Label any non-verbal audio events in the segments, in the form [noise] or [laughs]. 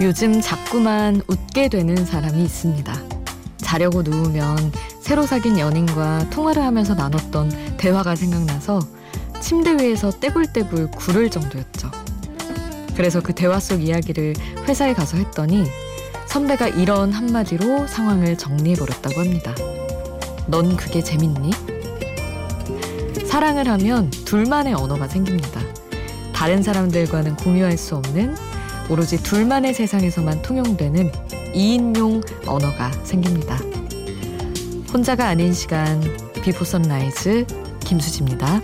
요즘 자꾸만 웃게 되는 사람이 있습니다. 자려고 누우면 새로 사귄 연인과 통화를 하면서 나눴던 대화가 생각나서 침대 위에서 떼굴떼굴 구를 정도였죠. 그래서 그 대화 속 이야기를 회사에 가서 했더니 선배가 이런 한마디로 상황을 정리해버렸다고 합니다. 넌 그게 재밌니? 사랑을 하면 둘만의 언어가 생깁니다. 다른 사람들과는 공유할 수 없는 오로지 둘만의 세상에서만 통용되는 2인용 언어가 생깁니다. 혼자가 아닌 시간 Before Sunrise 김수지입니다.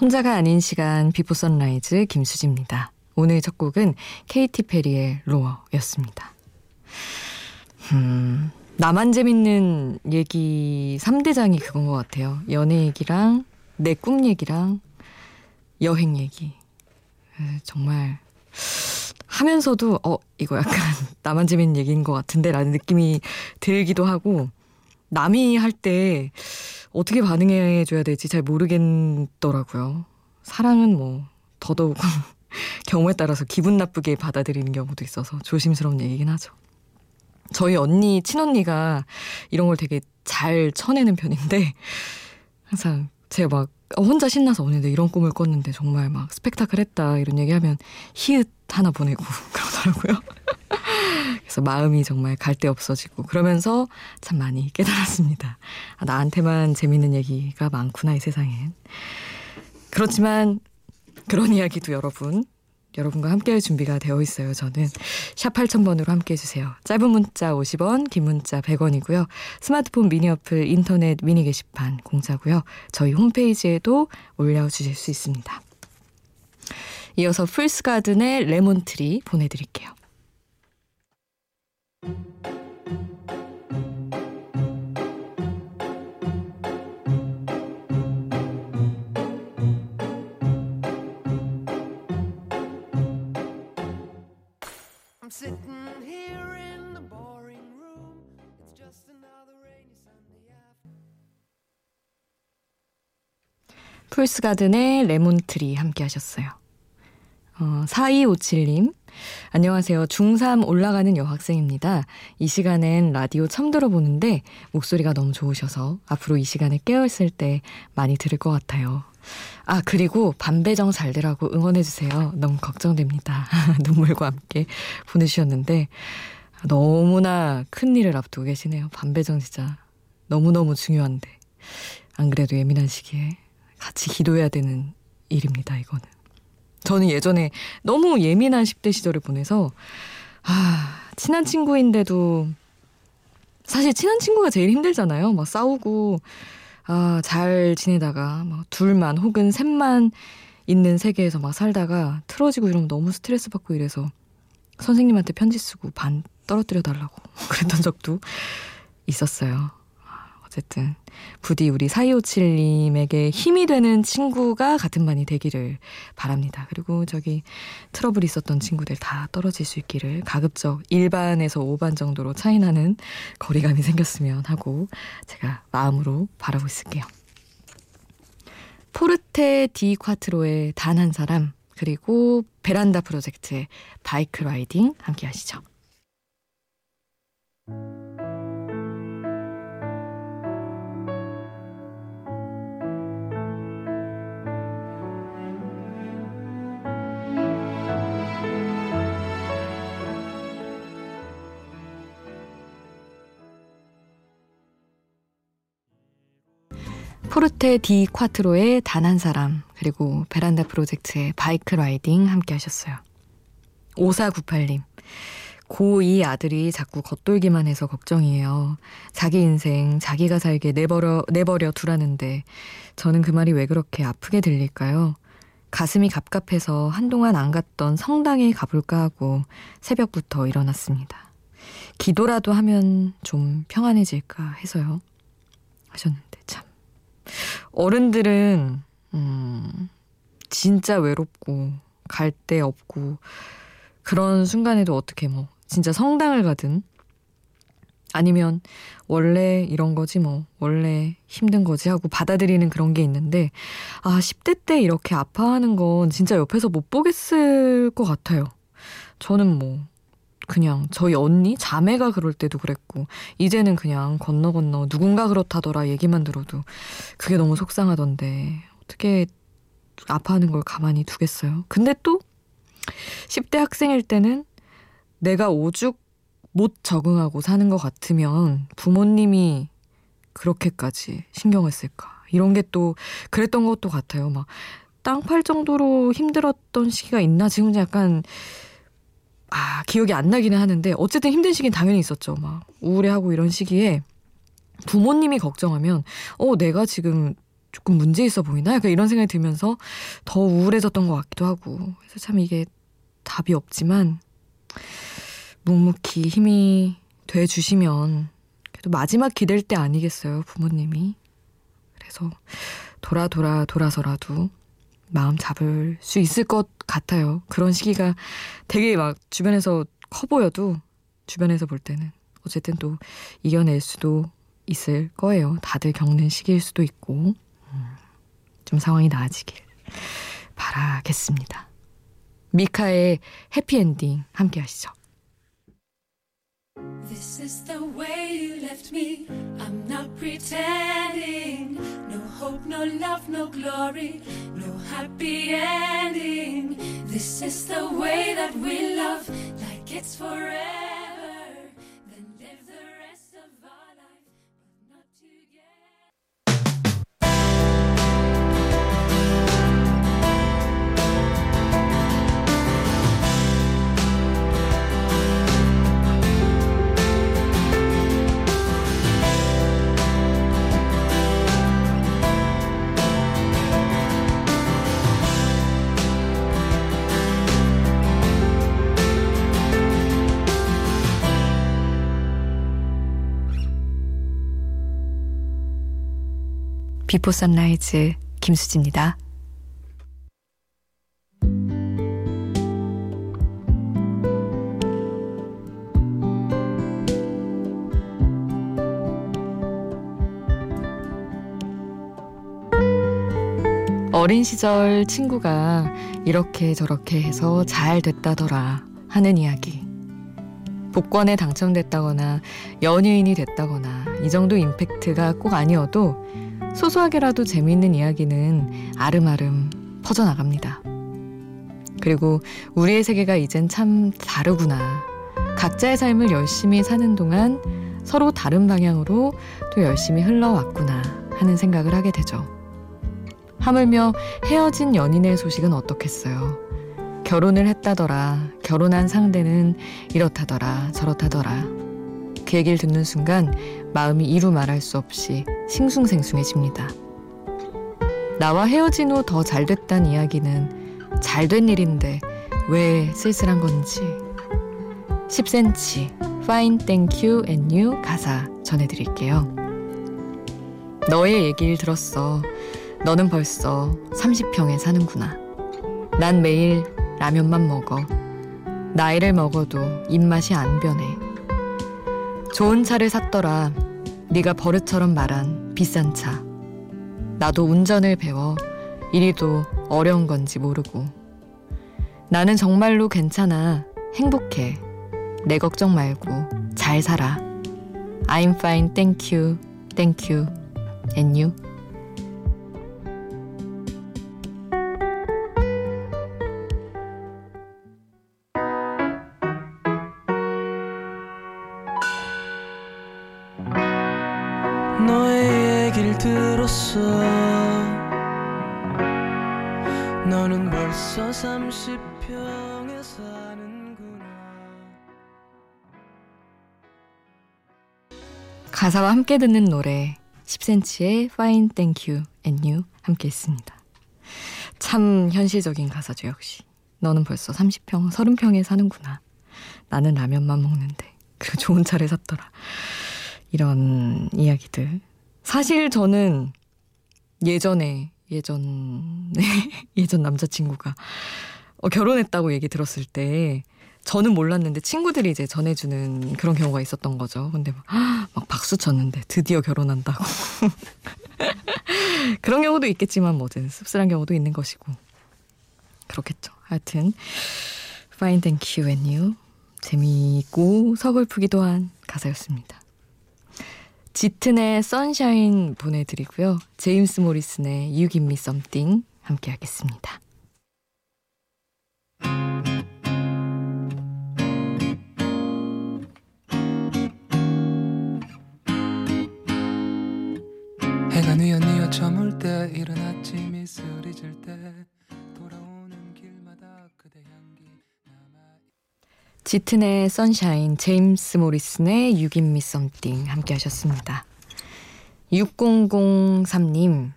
혼자가 아닌 시간 Before Sunrise 김수지입니다. 오늘 첫 곡은 Katy Perry의 Roar였습니다. 음, 나만 재밌는 얘기 3대장이 그건 것 같아요. 연애 얘기랑 내 꿈 얘기랑 여행 얘기. 정말 하면서도 어 이거 약간 [laughs] 나만 재밌는 얘기인 것 같은데 라는 느낌이 들기도 하고 남이 할 때 어떻게 반응해 줘야 될지 잘 모르겠더라고요. 사랑은 뭐 더더욱 [laughs] 경우에 따라서 기분 나쁘게 받아들이는 경우도 있어서 조심스러운 얘기긴 하죠. 저희 언니, 친언니가 이런 걸 되게 잘 쳐내는 편인데 항상 제가 막 혼자 신나서 오는데 이런 꿈을 꿨는데 정말 막 스펙타클 했다 이런 얘기하면 히읗 하나 보내고 [laughs] 그러더라고요. 그래서 마음이 정말 갈 데 없어지고 그러면서 참 많이 깨달았습니다. 아, 나한테만 재밌는 얘기가 많구나 이 세상엔. 그렇지만 그런 이야기도 여러분 여러분과 함께할 준비가 되어 있어요. 저는 샵 8000번으로 함께해 주세요. 짧은 문자 50원, 긴 문자 100원이고요. 스마트폰 미니 어플, 인터넷 미니 게시판 공짜고요. 저희 홈페이지에도 올려주실 수 있습니다. 이어서 풀스가든의 레몬트리 보내드릴게요. Fool's Garden의 Lemon Tree 함께 하셨어요. 어, 4257님, 안녕하세요. 중3 올라가는 여학생입니다. 이 시간엔 라디오 처음 들어보는데 목소리가 너무 좋으셔서 앞으로 이 시간에 깨어있을 때 많이 들을 것 같아요. 아, 그리고 반배정 잘 되라고 응원해주세요. 너무 걱정됩니다. [laughs] 눈물과 함께 보내주셨는데 너무나 큰 일을 앞두고 계시네요. 반배정 진짜 너무너무 중요한데. 안 그래도 예민한 시기에 같이 기도해야 되는 일입니다, 이거는. 저는 예전에 너무 예민한 10대 시절을 보내서, 아, 친한 친구인데도, 사실 친한 친구가 제일 힘들잖아요. 막 싸우고, 아, 잘 지내다가, 막 둘만 혹은 셋만 있는 세계에서 막 살다가 틀어지고 이러면 너무 스트레스 받고 이래서 선생님한테 편지 쓰고 반 떨어뜨려 달라고 [laughs] 그랬던 적도 있었어요. 어쨌든 부디 우리 4257님에게 힘이 되는 친구가 같은 반이 되기를 바랍니다. 그리고 저기 트러블 있었던 친구들 다 떨어질 수 있기를 가급적 1반에서 5반 정도로 차이 나는 거리감이 생겼으면 하고 제가 마음으로 바라고 있을게요. 포르테 디 콰트로의 단 한 사람 그리고 베란다 프로젝트의 bike riding 함께 하시죠. 포르테 디 콰트로의 단 한 사람 그리고 베란다 프로젝트의 바이크 라이딩 함께 하셨어요. 5498님 고2 아들이 자꾸 겉돌기만 해서 걱정이에요. 자기 인생 자기가 살게 내버려 내버려 두라는데 저는 그 말이 왜 그렇게 아프게 들릴까요? 가슴이 갑갑해서 한동안 안 갔던 성당에 가볼까 하고 새벽부터 일어났습니다. 기도라도 하면 좀 평안해질까 해서요. 하셨는데 참 어른들은 음 진짜 외롭고 갈 데 없고 그런 순간에도 어떻게 뭐 진짜 성당을 가든 아니면 원래 이런 거지 뭐 원래 힘든 거지 하고 받아들이는 그런 게 있는데 아 10대 때 이렇게 아파하는 건 진짜 옆에서 못 보겠을 것 같아요. 저는 뭐 그냥 저희 언니 자매가 그럴 때도 그랬고 이제는 그냥 건너 건너 누군가 그렇다더라 얘기만 들어도 그게 너무 속상하던데 어떻게 아파하는 걸 가만히 두겠어요. 근데 또 10대 학생일 때는 내가 오죽 못 적응하고 사는 것 같으면 부모님이 그렇게까지 신경을 쓸까. 이런 게 또 그랬던 것도 같아요. 막 땅 팔 정도로 힘들었던 시기가 있나? 지금 약간 아, 기억이 안 나기는 하는데 어쨌든 힘든 시기는 당연히 있었죠. 막 우울해하고 이런 시기에 부모님이 걱정하면 어, 내가 지금 조금 문제 있어 보이나? 약간 이런 생각이 들면서 더 우울해졌던 것 같기도 하고. 그래서 참 이게 답이 없지만 묵묵히 힘이 돼 주시면 그래도 마지막 기댈 때 아니겠어요, 부모님이. 그래서 돌아 돌아 돌아서라도 마음 잡을 수 있을 것 같아요. 그런 시기가 되게 막 주변에서 커 보여도 주변에서 볼 때는 어쨌든 또 이겨낼 수도 있을 거예요. 다들 겪는 시기일 수도 있고 음, 좀 상황이 나아지길 바라겠습니다. 미카의 해피엔딩 함께 하시죠. This is the way you left me. I'm not pretending. Hope, no love, no glory, no happy ending. This is the way that we love, like it's forever. Before Sunrise 김수지입니다. 어린 시절 친구가 이렇게 저렇게 해서 잘 됐다더라 하는 이야기. 복권에 당첨됐다거나 연예인이 됐다거나 이 정도 임팩트가 꼭 아니어도 소소하게라도 재미있는 이야기는 아름아름 퍼져나갑니다. 그리고 우리의 세계가 이젠 참 다르구나. 각자의 삶을 열심히 사는 동안 서로 다른 방향으로 또 열심히 흘러왔구나 하는 생각을 하게 되죠. 하물며 헤어진 연인의 소식은 어떻겠어요. 결혼을 했다더라. 결혼한 상대는 이렇다더라. 저렇다더라. 그 얘기를 듣는 순간 마음이 이루 말할 수 없이 싱숭생숭해집니다. 나와 헤어진 후 더 잘됐단 이야기는 잘된 일인데 왜 쓸쓸한 건지 10cm Fine Thank You and You 가사 전해드릴게요. 너의 얘기를 들었어. 너는 벌써 30평에 사는구나. 난 매일 라면만 먹어. 나이를 먹어도 입맛이 안 변해. 좋은 차를 샀더라. 네가 버릇처럼 말한 비싼 차. 나도 운전을 배워 이리도 어려운 건지 모르고. 나는 정말로 괜찮아. 행복해. 내 걱정 말고 잘 살아. I'm fine. Thank you. Thank you. And you? 벌써 30평에 사는구나 가사와 함께 듣는 노래 10cm의 Fine Thank You and You 함께 했습니다. 참 현실적인 가사죠 역시. 너는 벌써 30평, 30평에 사는구나. 나는 라면만 먹는데. 그 좋은 차를 샀더라. 이런 이야기들. 사실 저는 예전에 예전에 [laughs] 예전 남자친구가 어, 결혼했다고 얘기 들었을 때 저는 몰랐는데 친구들이 이제 전해주는 그런 경우가 있었던 거죠. 근데 막, [gasps] 막 박수 쳤는데 드디어 결혼한다고. [laughs] 그런 경우도 있겠지만 뭐든 씁쓸한 경우도 있는 것이고 그렇겠죠. 하여튼 Find and Q and You 재미있고 서글프기도 한 가사였습니다. 짙은의 선샤인 보내드리고요. 제임스 모리슨의 You Give Me Something 함께 하겠습니다. 해가 뉘어뉘어 저물 때 이른 아침 이슬이 질때 짙은의 선샤인, 제임스 모리슨의 You Give Me Something 함께 하셨습니다. 6003님,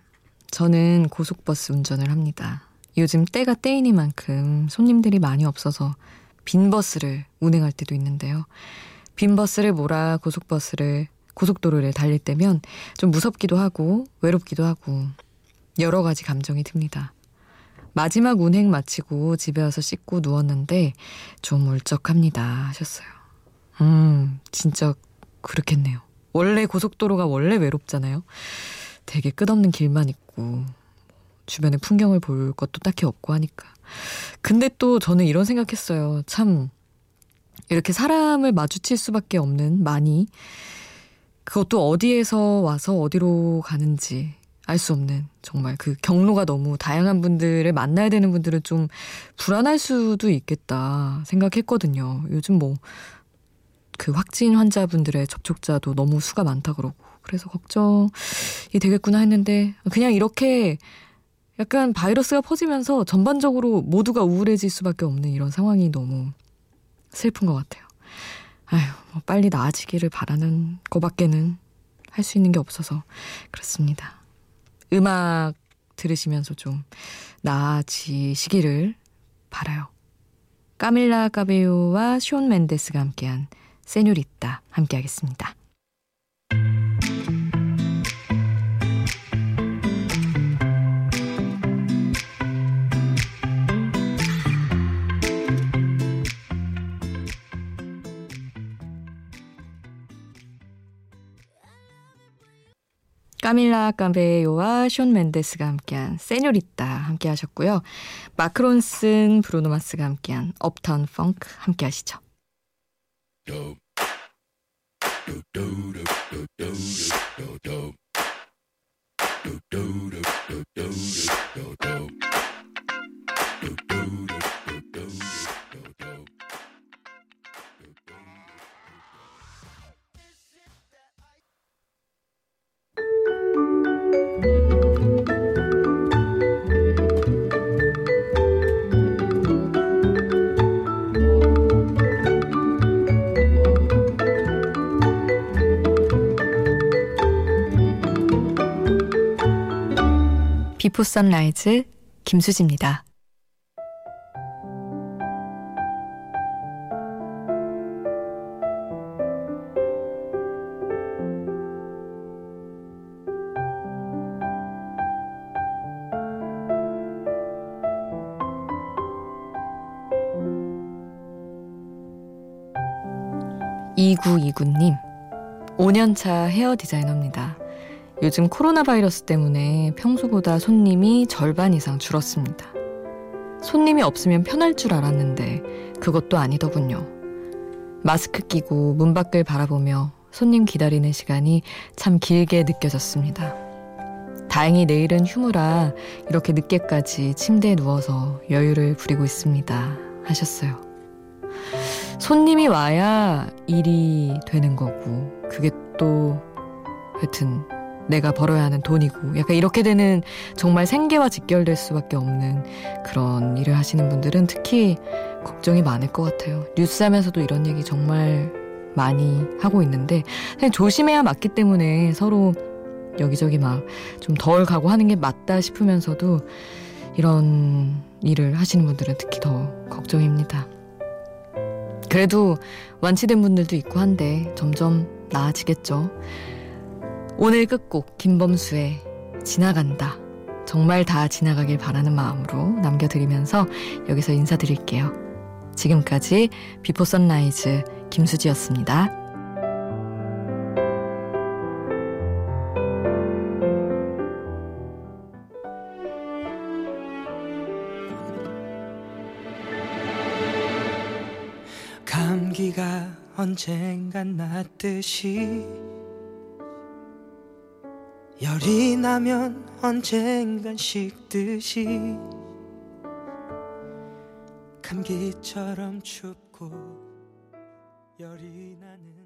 저는 고속버스 운전을 합니다. 요즘 때가 때이니만큼 손님들이 많이 없어서 빈 버스를 운행할 때도 있는데요. 빈 버스를 몰아 고속버스를 고속도로를 달릴 때면 좀 무섭기도 하고 외롭기도 하고 여러 가지 감정이 듭니다. 마지막 운행 마치고 집에 와서 씻고 누웠는데 좀 울적합니다 하셨어요. 음, 진짜 그렇겠네요. 원래 고속도로가 원래 외롭잖아요. 되게 끝없는 길만 있고 주변의 풍경을 볼 것도 딱히 없고 하니까. 근데 또 저는 이런 생각했어요. 참 이렇게 사람을 마주칠 수밖에 없는 많이 그것도 어디에서 와서 어디로 가는지 알 수 없는 정말 그 경로가 너무 다양한 분들을 만나야 되는 분들은 좀 불안할 수도 있겠다 생각했거든요. 요즘 뭐 그 확진 환자분들의 접촉자도 너무 수가 많다 그러고 그래서 걱정이 되겠구나 했는데 그냥 이렇게 약간 바이러스가 퍼지면서 전반적으로 모두가 우울해질 수밖에 없는 이런 상황이 너무 슬픈 것 같아요. 아휴, 뭐 빨리 나아지기를 바라는 거밖에는 할 수 있는 게 없어서 그렇습니다. 음악 들으시면서 좀 나아지시기를 바라요. 까밀라 까베요와 쇼온 멘데스가 함께한 세뇨리따 함께하겠습니다. 까밀라 까베요와 숀 멘데스가 함께한 세뇨리따 함께 하셨고요. 마크론슨 브루노 마스가 함께한 업타운 펑크 함께 하시죠. 비포 선라이즈 김수지입니다. 이구이구님 5년차 헤어 디자이너입니다. 요즘 코로나 바이러스 때문에 평소보다 손님이 절반 이상 줄었습니다. 손님이 없으면 편할 줄 알았는데 그것도 아니더군요. 마스크 끼고 문 밖을 바라보며 손님 기다리는 시간이 참 길게 느껴졌습니다. 다행히 내일은 휴무라 이렇게 늦게까지 침대에 누워서 여유를 부리고 있습니다. 하셨어요. 손님이 와야 일이 되는 거고, 그게 또, 하여튼, 내가 벌어야 하는 돈이고 약간 이렇게 되는 정말 생계와 직결될 수밖에 없는 그런 일을 하시는 분들은 특히 걱정이 많을 것 같아요. 뉴스 하면서도 이런 얘기 정말 많이 하고 있는데 조심해야 맞기 때문에 서로 여기저기 막 좀 덜 가고 하는 게 맞다 싶으면서도 이런 일을 하시는 분들은 특히 더 걱정입니다. 그래도 완치된 분들도 있고 한데 점점 나아지겠죠. 오늘 끝곡 김범수의 지나간다. 정말 다 지나가길 바라는 마음으로 남겨드리면서 여기서 인사드릴게요. 지금까지 비포 선라이즈 김수지였습니다. 감기가 언젠간 낫듯이 열이 나면 언젠간 식듯이 감기처럼 춥고 열이 나는